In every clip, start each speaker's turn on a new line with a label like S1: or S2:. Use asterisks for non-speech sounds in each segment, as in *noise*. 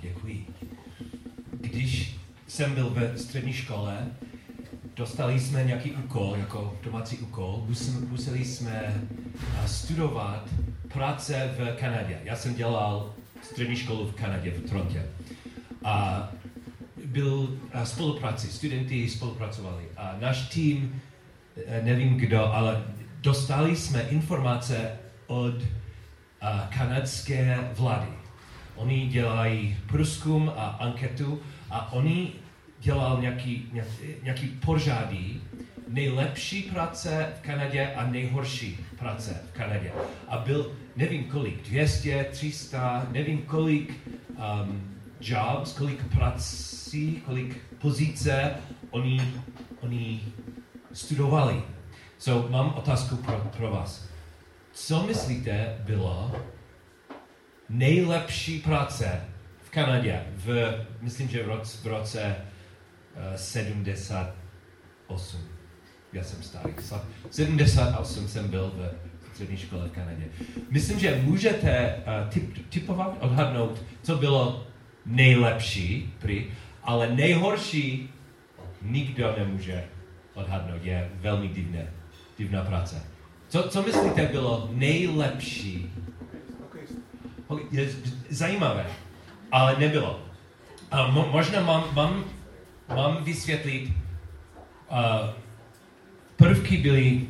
S1: děkuji. Když jsem byl ve střední škole, dostali jsme nějaký úkol, jako domácí úkol. Museli jsme studovat práce v Kanadě. Já jsem dělal střední školu v Kanadě, v Trontě. A byl spolupráci, studenti spolupracovali. A náš tým, e, nevím kdo, ale dostali jsme informace od kanadské vlády. Oni dělají průzkum a anketu a oni dělal nějaký, nějaký, pořádí nejlepší práce v Kanadě a nejhorší práce v Kanadě. A byl, nevím kolik, 200, 300, nevím kolik um, jobs, kolik prací, kolik pozice oni, oni studovali. So, mám otázku pro, pro vás. Co myslíte bylo nejlepší práce v Kanadě v, myslím, že v roce, v roce uh, 78. Já jsem starý. 78 jsem byl v střední škole v Kanadě. Myslím, že můžete uh, typ, typovat, odhadnout, co bylo nejlepší, prý, ale nejhorší nikdo nemůže odhadnout. Je velmi divné, divná práce. Co, co myslíte bylo nejlepší? Je zajímavé, ale nebylo. A mo, možná mám, mám, mám vysvětlit, uh, prvky byly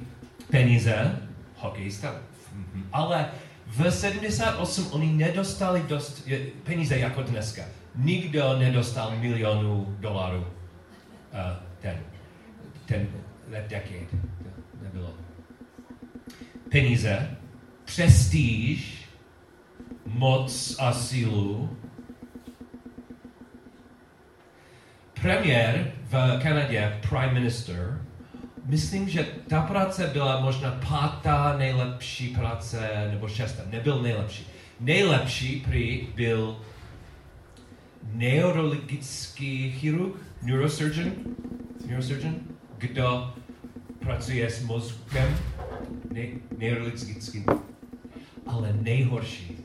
S1: peníze, hokejista, mhm, ale v 78 oni nedostali dost peníze jako dneska. Nikdo nedostal milionů dolarů uh, ten, ten that decade. Nebylo. Peníze, prestíž, moc a sílu. Premiér v Kanadě, prime minister, myslím, že ta práce byla možná pátá nejlepší práce, nebo šestá, nebyl nejlepší. Nejlepší prý byl neurologický chirurg, neurosurgeon, neurosurgeon, kdo pracuje s mozkem, ne, neurologickým. Ale nejhorší,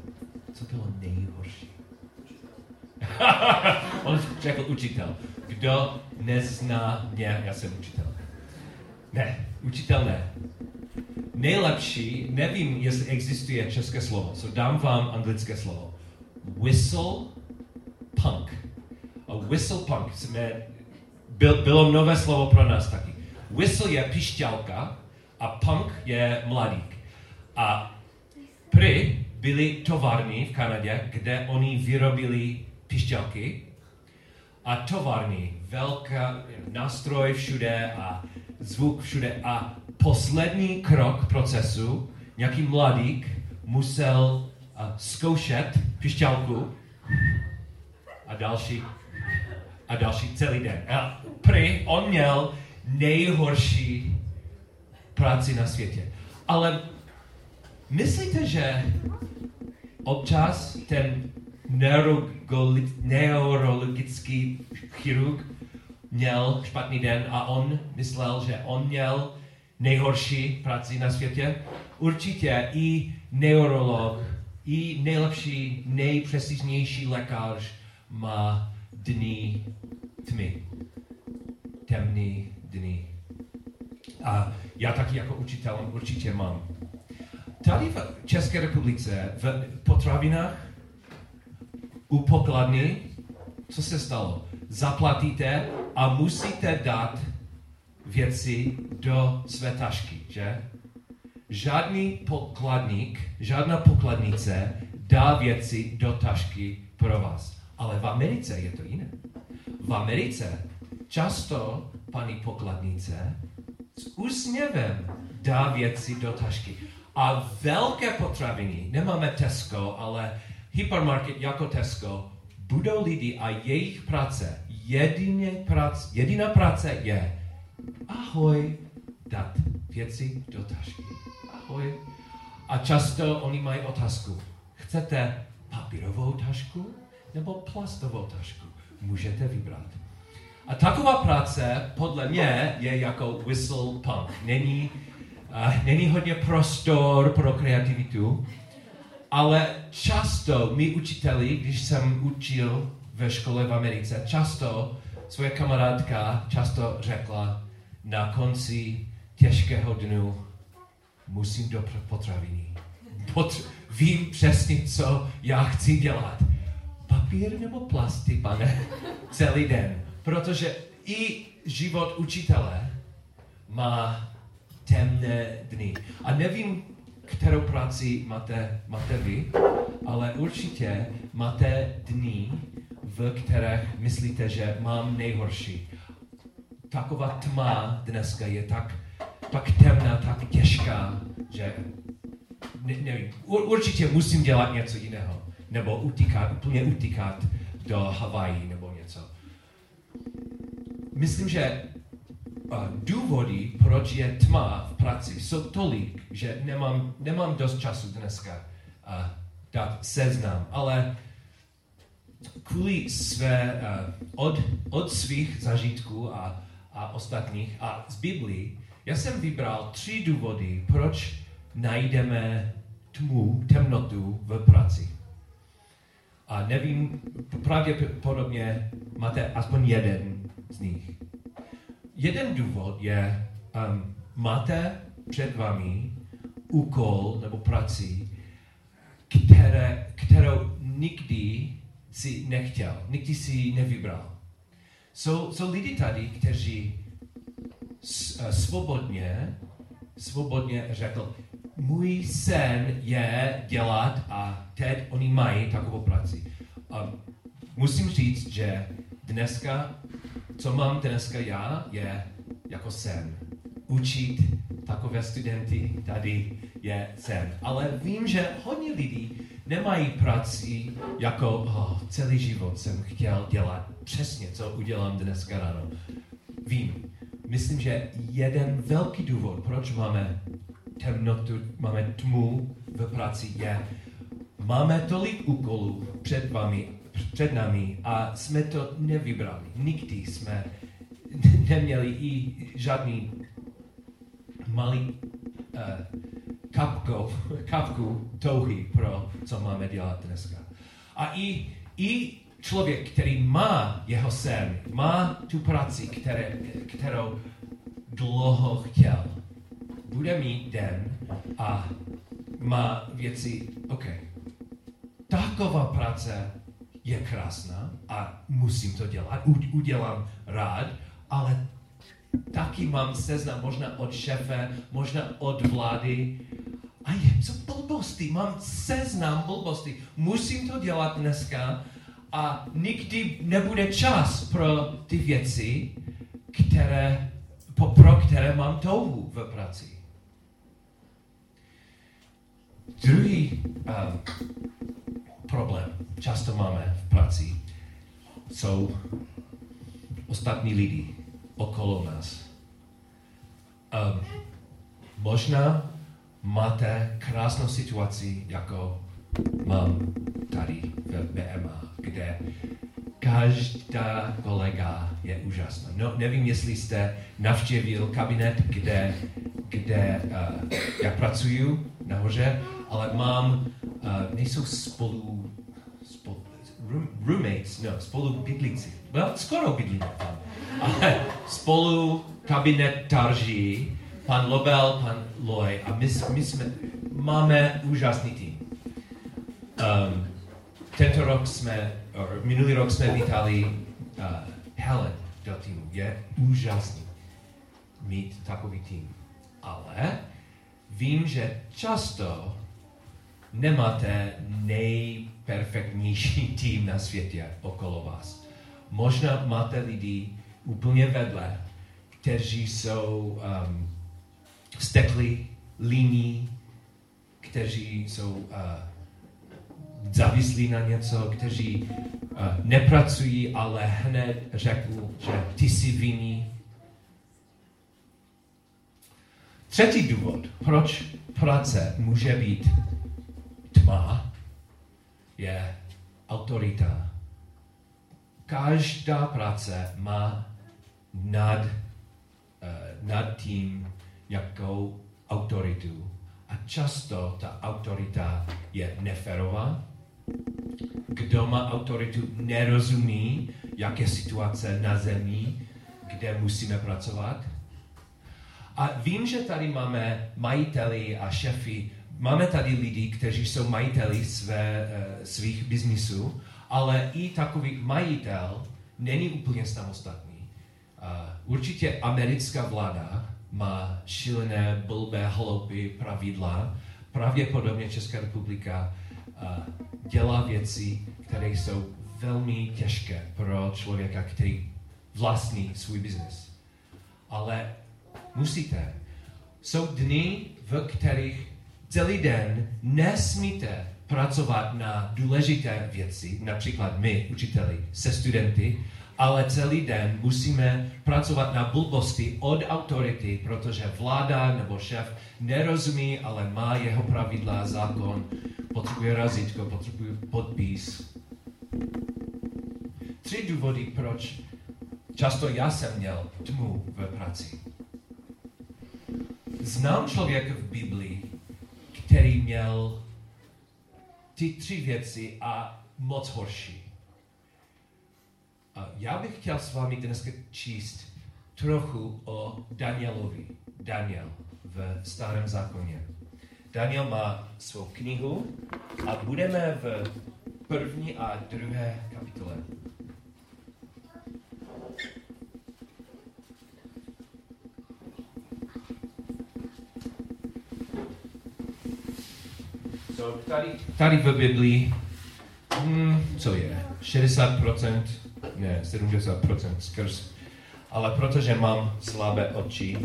S1: co bylo nejhorší? *laughs* On řekl učitel. Kdo nezná mě, já jsem učitel. Ne, učitel ne. Nejlepší, nevím, jestli existuje české slovo, so dám vám anglické slovo. Whistle punk. A whistle punk jsme, byl, bylo nové slovo pro nás taky. Whistle je pišťalka a punk je mladík. A prý byly továrny v Kanadě, kde oni vyrobili pišťalky a továrny, velká nástroj všude a zvuk všude. A poslední krok procesu, nějaký mladík musel uh, zkoušet pišťalku a další a další celý den. A prý on měl nejhorší práci na světě. Ale myslíte, že občas ten neurologický chirurg měl špatný den a on myslel, že on měl nejhorší práci na světě? Určitě i neurolog, i nejlepší, nejprestižnější lékař má dny tmy. Temný dny. A já taky jako učitel určitě mám. Tady v České republice v potravinách u pokladny, co se stalo? Zaplatíte a musíte dát věci do své tašky, že? Žádný pokladník, žádná pokladnice dá věci do tašky pro vás. Ale v Americe je to jiné. V Americe často paní pokladnice s úsměvem dá věci do tašky. A velké potraviny, nemáme Tesco, ale hypermarket jako Tesco, budou lidi a jejich práce, jedině práce, jediná práce je ahoj, dát věci do tašky. Ahoj. A často oni mají otázku, chcete papírovou tašku nebo plastovou tašku? Můžete vybrat. A taková práce podle mě je jako whistle punk. Není, není hodně prostor pro kreativitu. Ale často my učiteli, když jsem učil ve škole v Americe, často svoje kamarádka často řekla na konci těžkého dnu musím do potraviny. Pot, vím přesně, co já chci dělat. Papír nebo plasty, pane, celý den. Protože i život učitele má temné dny. A nevím, kterou práci máte, máte vy, ale určitě máte dny, v kterých myslíte, že mám nejhorší. Taková tma dneska je tak, tak temná, tak těžká, že ne, nevím, určitě musím dělat něco jiného. Nebo utíkat, úplně utíkat do Havají nebo něco. Myslím, že důvody, proč je tma v práci, jsou tolik, že nemám, nemám dost času dneska uh, dát seznam, ale kvůli své, uh, od, od svých zažitků a, a ostatních a z Biblii, já jsem vybral tři důvody, proč najdeme tmu, temnotu v práci. A nevím, pravděpodobně máte aspoň jeden z nich. Jeden důvod je, um, máte před vámi úkol nebo práci, které, kterou nikdy si nechtěl, nikdy si nevybral. Jsou, jsou lidi tady, kteří eh, svobodně, svobodně řekl, můj sen je dělat a teď oni mají takovou práci. Um, musím říct, že dneska co mám dneska já, je jako sen. Učit takové studenty tady je sen. Ale vím, že hodně lidí nemají práci jako oh, celý život jsem chtěl dělat přesně, co udělám dneska ráno. Vím. Myslím, že jeden velký důvod, proč máme temnotu, máme tmu v práci, je, máme tolik úkolů před vámi před námi a jsme to nevybrali. Nikdy jsme neměli i žádný malý uh, kapko, kapku touhy pro co máme dělat dneska. A i, i člověk, který má jeho sen, má tu práci, které, kterou dlouho chtěl, bude mít den a má věci, OK, taková práce je krásná a musím to dělat, udělám rád, ale taky mám seznam možná od šefe, možná od vlády. A je co blbosti, mám seznam blbosti. Musím to dělat dneska a nikdy nebude čas pro ty věci, které, pro které mám touhu v práci. Druhý um, problém často máme v práci, jsou ostatní lidi okolo nás. Um, možná máte krásnou situaci, jako mám tady v BMA, kde každá kolega je úžasná. No, nevím, jestli jste navštěvil kabinet, kde, kde uh, já pracuji nahoře, ale mám, uh, nejsou spolu room, roommates, no, spolu bydlíci. Well, skoro bydlíme tam. Ale spolu kabinetáři, pan Lobel, pan Loy a my, my jsme, máme úžasný tým. Um, tento rok jsme, or minulý rok jsme vítali uh, Helen do týmu. Je úžasný mít takový tým. Ale vím, že často nemáte nejperfektnější *laughs* tým na světě okolo vás. Možná máte lidi úplně vedle, kteří jsou um, vzteklí, líní, kteří jsou uh, závislí na něco, kteří uh, nepracují, ale hned řeknu, že ty jsi vinný. Třetí důvod, proč práce může být tma je autorita. Každá práce má nad, uh, nad tím jakou autoritu A často ta autorita je neferová. Kdo má autoritu, nerozumí, jaké situace na zemi, kde musíme pracovat. A vím, že tady máme majiteli a šefy, máme tady lidi, kteří jsou majiteli své, uh, svých biznisů, ale i takový majitel není úplně samostatný. Určitě americká vláda má šílené, blbé, hloupé pravidla. Pravděpodobně Česká republika uh, dělá věci, které jsou velmi těžké pro člověka, který vlastní svůj biznis. Ale musíte. Jsou dny, v kterých celý den nesmíte pracovat na důležité věci, například my, učiteli, se studenty, ale celý den musíme pracovat na blbosti od autority, protože vláda nebo šéf nerozumí, ale má jeho pravidla, zákon, potřebuje razítko, potřebuje podpis. Tři důvody, proč často já jsem měl tmu v práci. Znám člověka v Biblii, který měl ty tři věci a moc horší. A já bych chtěl s vámi dneska číst trochu o Danielovi. Daniel v starém zákoně. Daniel má svou knihu a budeme v první a druhé kapitole. So, tady, tady v Biblii, hmm, co je, 60%, ne, 70% skrz. Ale protože mám slabé oči,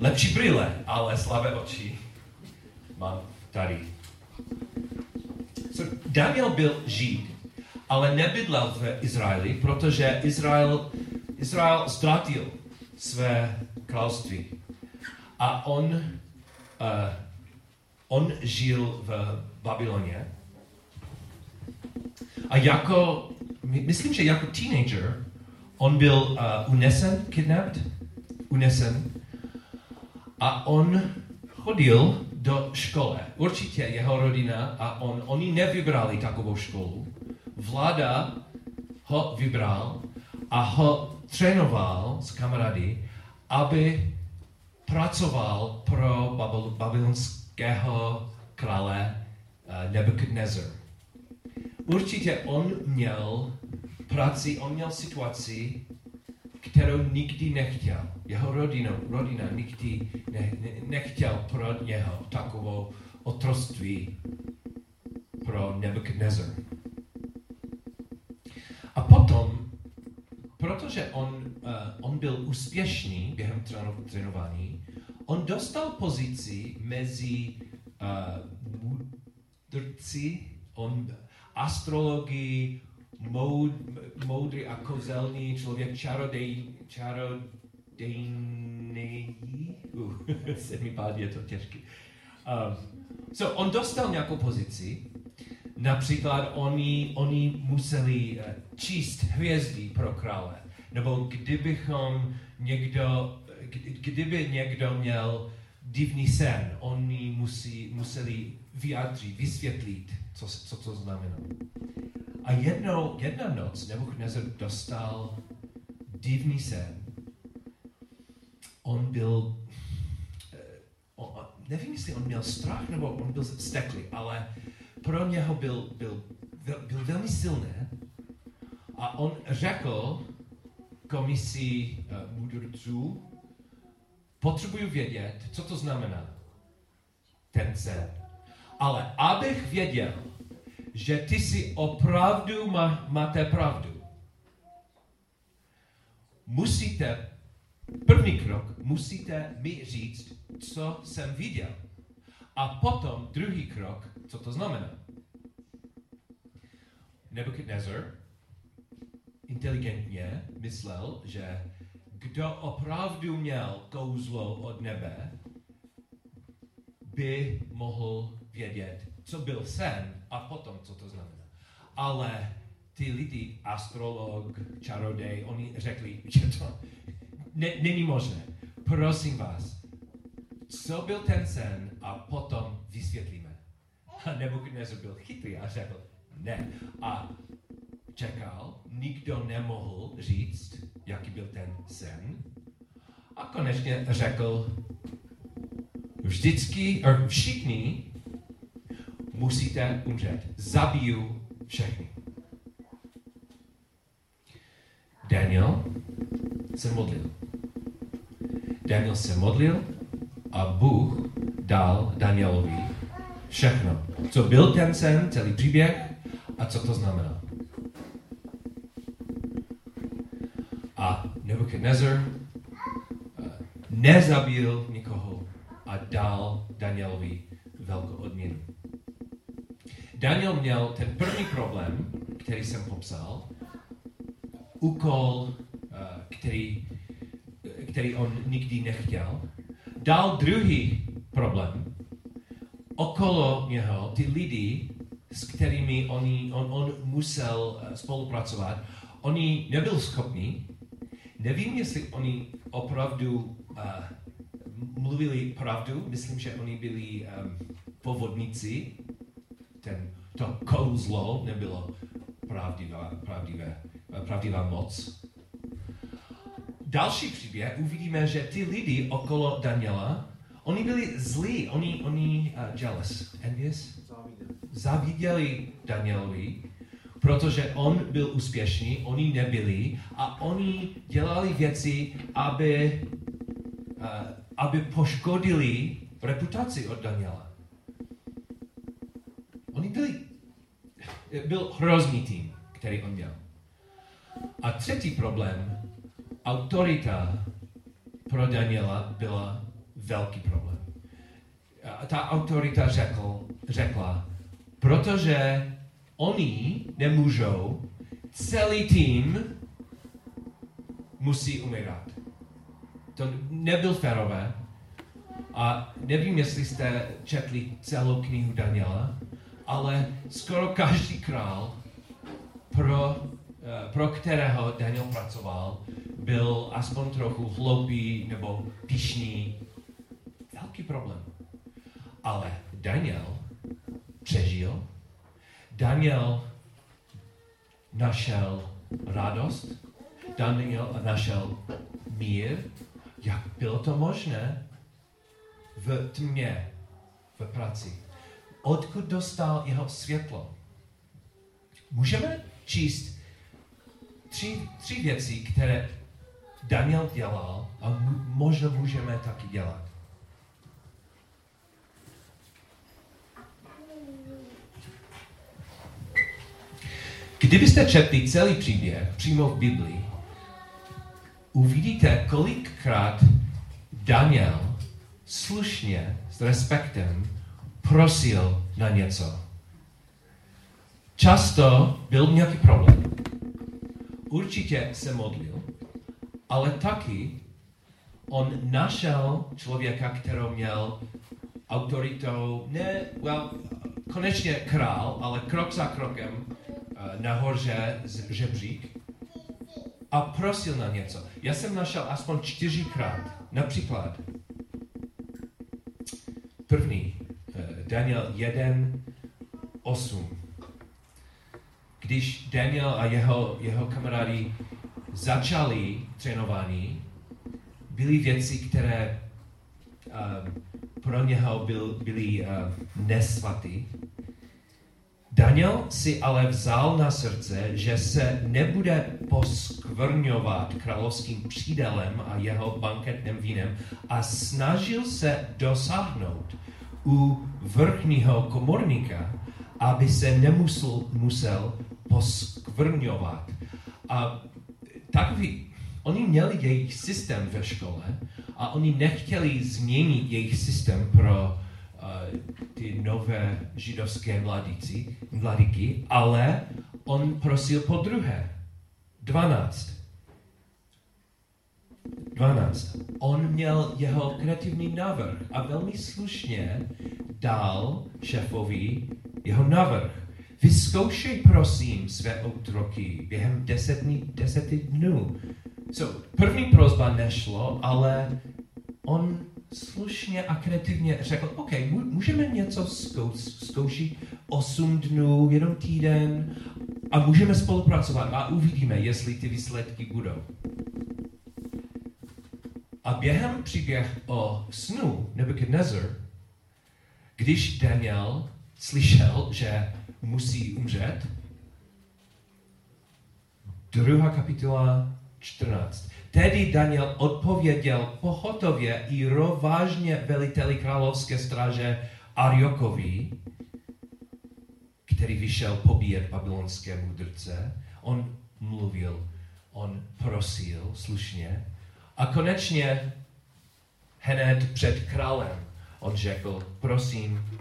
S1: lepší brýle, ale slabé oči, mám tady. So, Daniel byl žid, ale nebydlel v Izraeli, protože Izrael, Izrael ztratil své království. A on, uh, on žil v Babyloně. A jako, myslím, že jako teenager, on byl uh, unesen, kidnapped, unesen. A on chodil do školy. Určitě jeho rodina a on, oni nevybrali takovou školu. Vláda ho vybral a ho trénoval s kamarády, aby pracoval pro babylonského krále uh, Nebuchadnezzar. Určitě on měl práci, on měl situaci, kterou nikdy nechtěl. Jeho rodina, rodina nikdy ne, ne, nechtěl pro něho takovou otroství pro Nebuchadnezzar. A potom, protože on, uh, on byl úspěšný během trénování, on dostal pozici mezi uh, mudrci, on astrologii, moud, moudrý a kozelný člověk, čarodej, čarodejný, uh, *laughs* se mi pádí, je to těžké. Um, so, on dostal nějakou pozici, například oni, oni museli uh, číst hvězdy pro krále, nebo kdybychom někdo, kdyby někdo měl divný sen, oni musí, museli vyjádřit, vysvětlit, co, co to znamená. A jednou, jedna noc Nebuchadnezzar dostal divný sen. On byl, on, nevím, jestli on měl strach, nebo on byl steklý, ale pro něho byl, byl, byl, byl velmi silný. A on řekl komisi uh, mudrců, potřebuju vědět, co to znamená, ten sen. Ale abych věděl, že ty si opravdu má, máte pravdu. Musíte, první krok, musíte mi říct, co jsem viděl. A potom druhý krok, co to znamená. Nebuchadnezzar inteligentně myslel, že kdo opravdu měl kouzlo od nebe, by mohl vědět, co byl sen a potom, co to znamená. Ale ty lidi, astrolog, čarodej, oni řekli, *laughs* že to ne, není možné. Prosím vás, co byl ten sen a potom vysvětlíme. *laughs* A Nebukadnezar byl chytrý a řekl, ne. A čekal, nikdo nemohl říct, jaký byl ten sen. A konečně řekl, vždycky, er, všichni musíte umřet. Zabiju všechny. Daniel se modlil. Daniel se modlil a Bůh dal Danielovi všechno. Co byl ten sen, celý příběh a co to znamená. A Nebuchadnezzar eh, nezabil nikoho a dal Danielovi velkou odměnu. Daniel měl ten první problém, který jsem popsal, úkol, eh, který, který on nikdy nechtěl. Dal druhý problém. Okolo něho ty lidi, s kterými oni, on, on musel eh, spolupracovat, oni nebyl schopni. Nevím, jestli oni opravdu uh, mluvili pravdu. Myslím, že oni byli um, povodníci. Ten, to kouzlo nebylo pravdivá, pravdivé pravdivá moc. Další příběh uvidíme, že ty lidi okolo Daniela, oni byli zlí, oni, oni uh, jealous, envious, zaviděli Danielovi, protože on byl úspěšný, oni nebyli a oni dělali věci, aby, uh, aby poškodili reputaci od Daniela. Oni byli, byl hrozný tým, který on měl. A třetí problém, autorita pro Daniela byla velký problém. A ta autorita řekl, řekla, protože oni nemůžou, celý tým musí umírat. To nebyl férové. A nevím, jestli jste četli celou knihu Daniela, ale skoro každý král pro Eh, pro kterého Daniel pracoval, byl aspoň trochu hloupý nebo pišný. Velký problém. Ale Daniel přežil. Daniel našel radost. Daniel našel mír. Jak bylo to možné? V tmě, v práci. Odkud dostal jeho světlo? Můžeme číst tři, tři věci, které Daniel dělal a možná můžeme taky dělat. Kdybyste četli celý příběh přímo v Biblii, uvidíte, kolikrát Daniel slušně, s respektem, prosil na něco. Často byl nějaký problém určitě se modlil, ale taky on našel člověka, kterou měl autoritou, ne, well, konečně král, ale krok za krokem nahoře z žebřík a prosil na něco. Já jsem našel aspoň čtyřikrát. Například první, uh, Daniel 1, 8 když Daniel a jeho, jeho kamarádi začali trénování, byly věci, které uh, pro něho byl, byly uh, nesvatý. Daniel si ale vzal na srdce, že se nebude poskvrňovat královským přídelem a jeho banketným vínem a snažil se dosáhnout u vrchního komorníka, aby se nemusel musel poskvrňovat. A takový, oni měli jejich systém ve škole a oni nechtěli změnit jejich systém pro ty nové židovské mladíci, mladíky, ale on prosil po druhé. 12. 12. On měl jeho kreativní návrh a velmi slušně dal šéfovi jeho návrh. Vyzkoušej prosím své otroky během deseti, deseti dnů. So, první prozba nešlo, ale on slušně a kreativně řekl, OK, můžeme něco zkoušet 8 dnů, jenom týden a můžeme spolupracovat a uvidíme, jestli ty výsledky budou. A během příběh o snu Nebuchadnezzar, když Daniel slyšel, že musí umřet, druhá kapitola 14. Tedy Daniel odpověděl pohotově i rovážně veliteli královské stráže Ariokovi, který vyšel pobíjet babylonské mudrce. On mluvil, on prosil slušně a konečně hned před králem on řekl, prosím,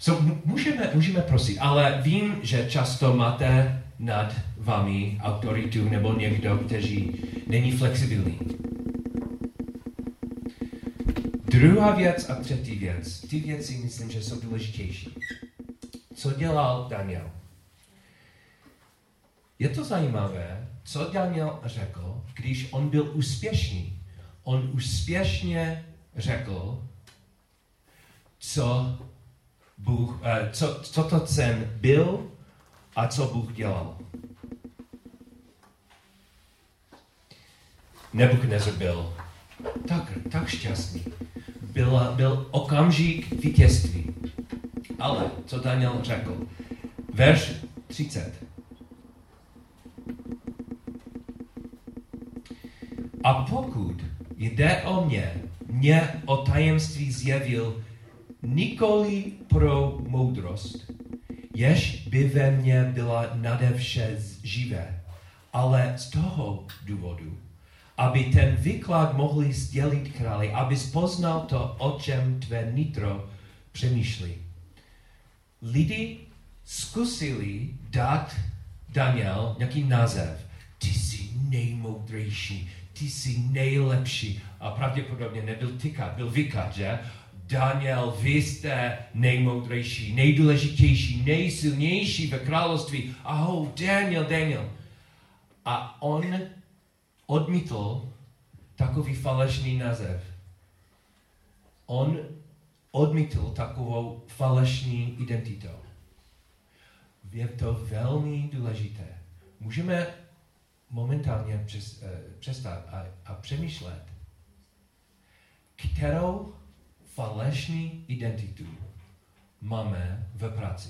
S1: So, můžeme, můžeme prosit, ale vím, že často máte nad vámi autoritu nebo někdo, kteří není flexibilní. Druhá věc a třetí věc. Ty věci myslím, že jsou důležitější. Co dělal Daniel? Je to zajímavé, co Daniel řekl, když on byl úspěšný. On úspěšně řekl, co, Bůh, uh, co, co to sen byl a co Bůh dělal. Nebuchadnezzar byl tak, tak šťastný. Byl, byl okamžik vítězství. Ale co Daniel řekl? Verš 30. A pokud jde o mě, mě o tajemství zjevil nikoli pro moudrost, jež by ve mně byla nade vše živé, ale z toho důvodu, aby ten výklad mohli sdělit králi, aby poznal to, o čem tvé nitro přemýšlí. Lidi zkusili dát Daniel nějaký název. Ty jsi nejmoudřejší, ty jsi nejlepší. A pravděpodobně nebyl tykat, byl vykat, že? Daniel, vy jste nejmoudřejší, nejdůležitější, nejsilnější ve království. Ahoj, Daniel, Daniel. A on odmítl takový falešný název. On odmítl takovou falešní identitu. Je to velmi důležité. Můžeme momentálně uh, přestat a, a přemýšlet, kterou falešní identitu máme v práci.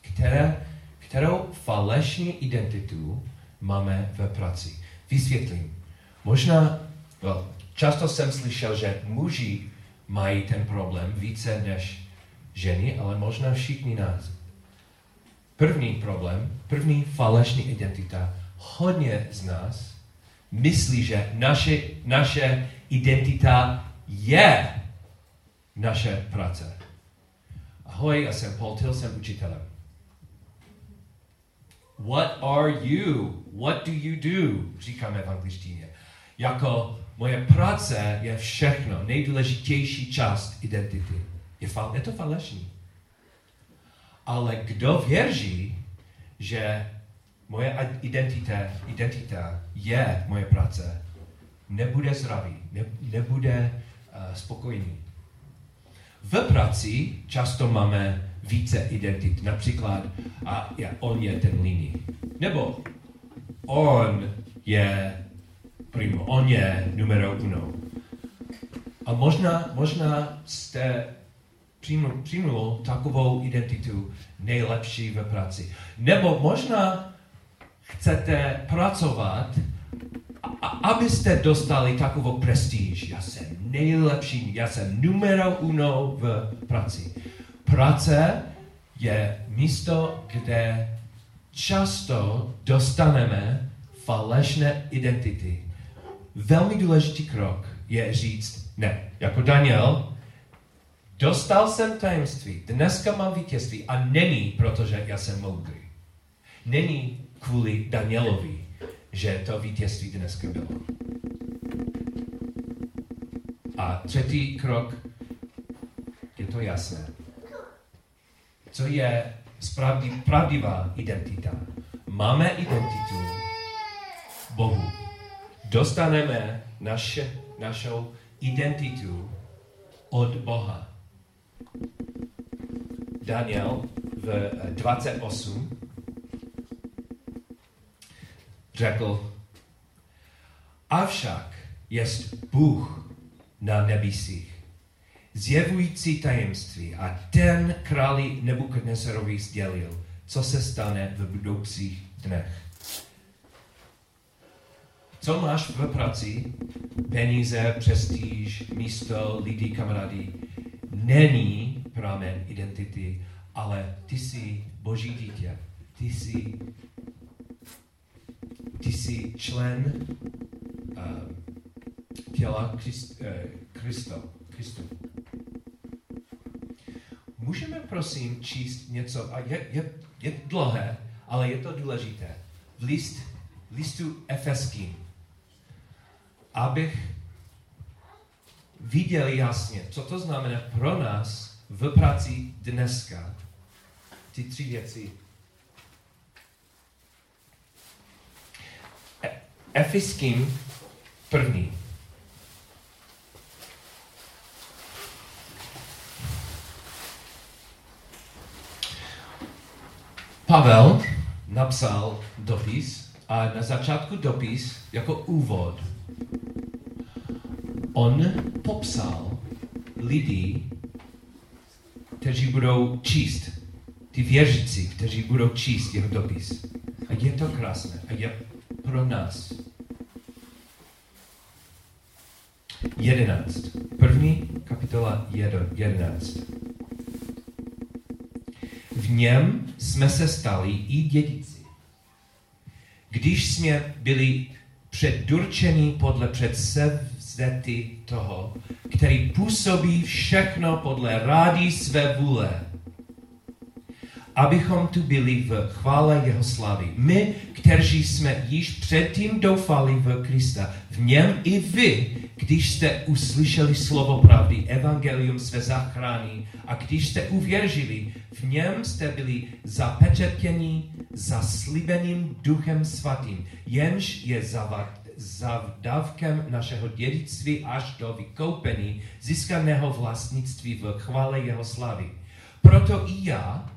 S1: Které, kterou falešní identitu máme v práci. Vysvětlím. Možná, well, často jsem slyšel, že muži mají ten problém více než ženy, ale možná všichni nás. První problém, první falešní identita, hodně z nás myslí, že naše, naše identita je naše práce. Ahoj, já jsem Paul Till, jsem učitelem. What are you? What do you do? Říkáme v angličtině. Jako moje práce je všechno, nejdůležitější část identity. Je, fal, je to falešný. Ale kdo věří, že moje identita, identita je moje práce, nebude zdravý, ne, nebude uh, spokojený. V práci často máme více identit. Například, a ja, on je ten líný. Nebo on je primo, on je numero uno. A možná, možná jste přijmul takovou identitu nejlepší v práci. Nebo možná chcete pracovat, a, abyste dostali takovou prestíž. Já jsem nejlepší, já jsem numero uno v práci. Práce je místo, kde často dostaneme falešné identity. Velmi důležitý krok je říct ne. Jako Daniel, dostal jsem tajemství, dneska mám vítězství a není, protože já jsem moudrý. Není kvůli Danielovi, že to vítězství dneska bylo. A třetí krok, je to jasné. Co je pravdivá identita? Máme identitu, dostaneme naše, našou identitu od Boha. Daniel v 28 řekl, avšak jest Bůh na nebesích, zjevující tajemství a ten králi Nebukadnesarovi sdělil, co se stane v budoucích dnech. Co máš v práci? Peníze, prestíž, místo, lidi, kamarádi. Není pramen identity, ale ty jsi boží dítě. Ty jsi, ty jsi člen uh, těla Christ, uh, Kristo, Kristu. Můžeme prosím číst něco, a je, je, je dlouhé, ale je to důležité. V list, listu Efeským, abych viděl jasně, co to znamená pro nás v práci dneska. Ty tři věci. E- Efeským první. Pavel napsal dopis a na začátku dopis jako úvod on popsal lidi, kteří budou číst, ty věřící, kteří budou číst jeho dopis. A je to krásné. A je pro nás. Jedenáct. První kapitola jedenáct. V něm jsme se stali i dědici. Když jsme byli předurčeni podle předsevzety toho, který působí všechno podle rády své vůle, abychom tu byli v chvále jeho slavy. My, kteří jsme již předtím doufali v Krista, v něm i vy, když jste uslyšeli slovo pravdy, evangelium své zachrání a když jste uvěřili, v něm jste byli zapečetěni zaslíbeným duchem svatým, jenž je zavad, zavdavkem našeho dědictví až do vykoupení získaného vlastnictví v chvále jeho slavy. Proto i já,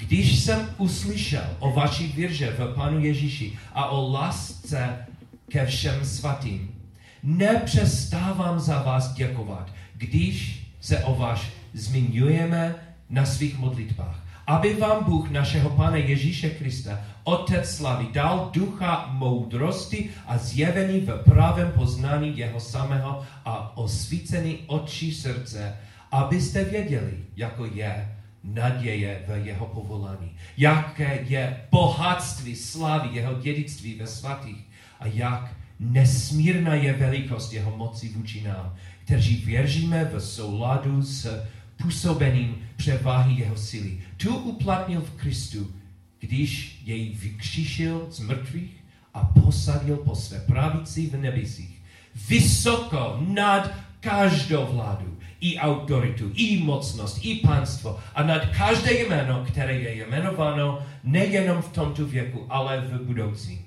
S1: když jsem uslyšel o vaší věře v Panu Ježíši a o lásce ke všem svatým, nepřestávám za vás děkovat, když se o vás zmiňujeme na svých modlitbách. Aby vám Bůh našeho Pána Ježíše Krista, Otec slavy, dal ducha moudrosti a zjevení v právém poznání jeho samého a osvícený očí srdce, abyste věděli, jako je naděje v jeho povolání, jaké je bohatství slavy jeho dědictví ve svatých a jak nesmírná je velikost jeho moci vůči nám, kteří věříme v souladu s působením převahy jeho síly. Tu uplatnil v Kristu, když jej vykřišil z mrtvých a posadil po své pravici v nebesích. Vysoko nad každou vládu, i autoritu, i mocnost, i panstvo a nad každé jméno, které je jmenováno nejenom v tomto věku, ale v budoucí.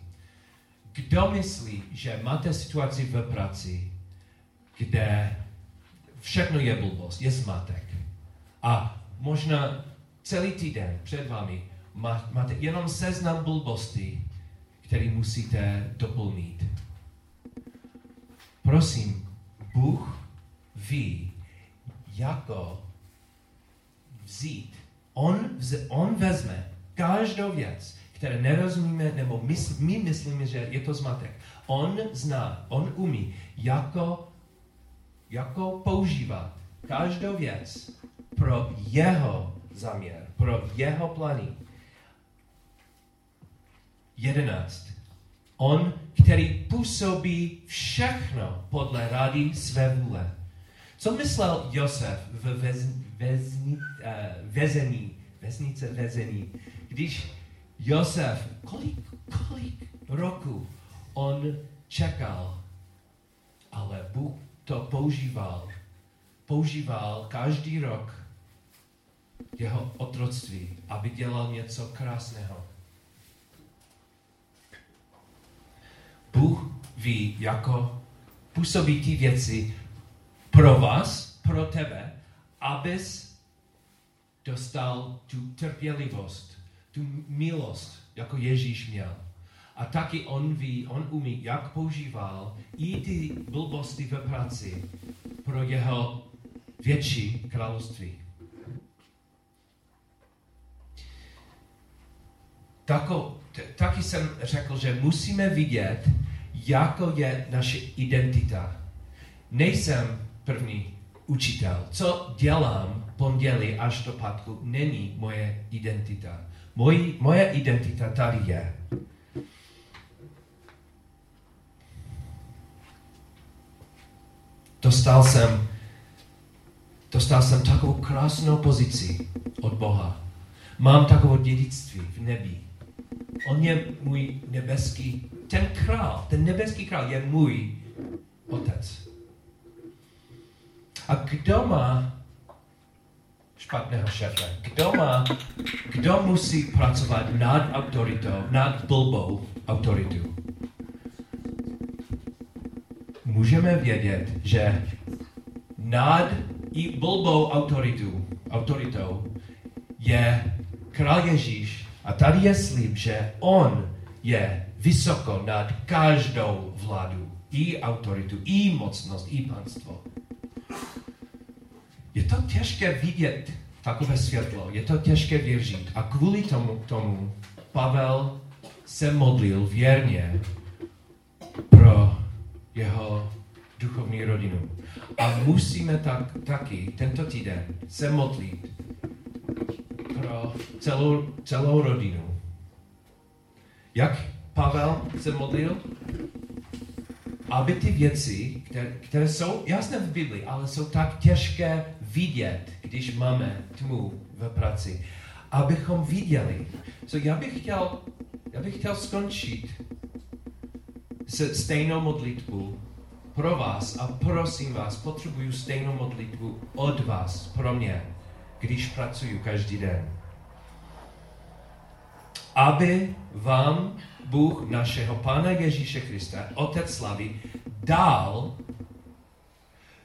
S1: Kdo myslí, že máte situaci v práci, kde všechno je blbost, je zmatek a možná celý týden před vámi máte jenom seznam blbosti, který musíte doplnit. Prosím, Bůh ví, jako vzít. On, vz, on vezme každou věc, které nerozumíme, nebo mysl, my myslíme, že je to zmatek. On zná, on umí, jako, jako používat každou věc pro jeho zaměr, pro jeho plány. Jedenáct. On, který působí všechno podle rady své vůle. Co myslel Josef v vez, vezni, vezení, vesnice vezení, když Josef, kolik, kolik roku on čekal, ale Bůh to používal. Používal každý rok jeho otroctví, aby dělal něco krásného. Bůh ví, jako působí ty věci pro vás, pro tebe, abys dostal tu trpělivost, tu milost, jako Ježíš měl. A taky on ví, on umí, jak používal i ty blbosti ve práci pro jeho větší království. Tako, t- taky jsem řekl, že musíme vidět, jako je naše identita. Nejsem první učitel. Co dělám pondělí až do pátku, není moje identita. Moje, moje identita tady je. Dostal jsem, dostal jsem takovou krásnou pozici od Boha. Mám takové dědictví v nebi. On je můj nebeský, ten král, ten nebeský král je můj otec. A kdo má špatného šéfa? Kdo má, kdo musí pracovat nad autoritou, nad blbou autoritou? Můžeme vědět, že nad i blbou autoritou, autoritou je král Ježíš a tady je slib, že on je vysoko nad každou vládu, i autoritu, i mocnost, i panstvo. Je to těžké vidět takové světlo, je to těžké věřit. A kvůli tomu, tomu Pavel se modlil věrně pro jeho duchovní rodinu. A musíme tak, taky tento týden se modlit pro celou, celou rodinu. Jak Pavel se modlil? Aby ty věci, které, které jsou jasné v Biblii, ale jsou tak těžké vidět, když máme tmu v práci, abychom viděli. So já bych chtěl, já bych chtěl skončit se stejnou modlitbu pro vás a prosím vás, potřebuju stejnou modlitbu od vás, pro mě, když pracuju každý den. Aby vám Bůh našeho Pána Ježíše Krista, Otec slavy, dal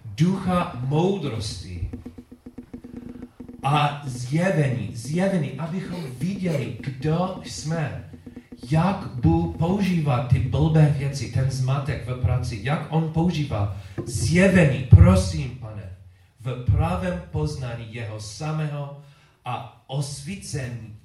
S1: ducha moudrosti a zjevení, zjevení, abychom viděli, kdo jsme, jak Bůh používá ty blbé věci, ten zmatek v práci, jak On používá zjevení, prosím, pane, v pravém poznání jeho samého a osvícení,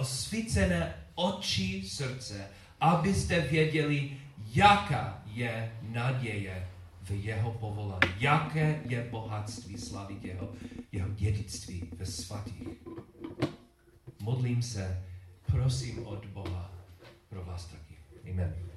S1: osvícené oči srdce, abyste věděli, jaká je naděje v jeho povolání, jaké je bohatství slavy jeho, jeho dědictví ve svatých. Modlím se, prosím od Boha pro vás taky. Amen.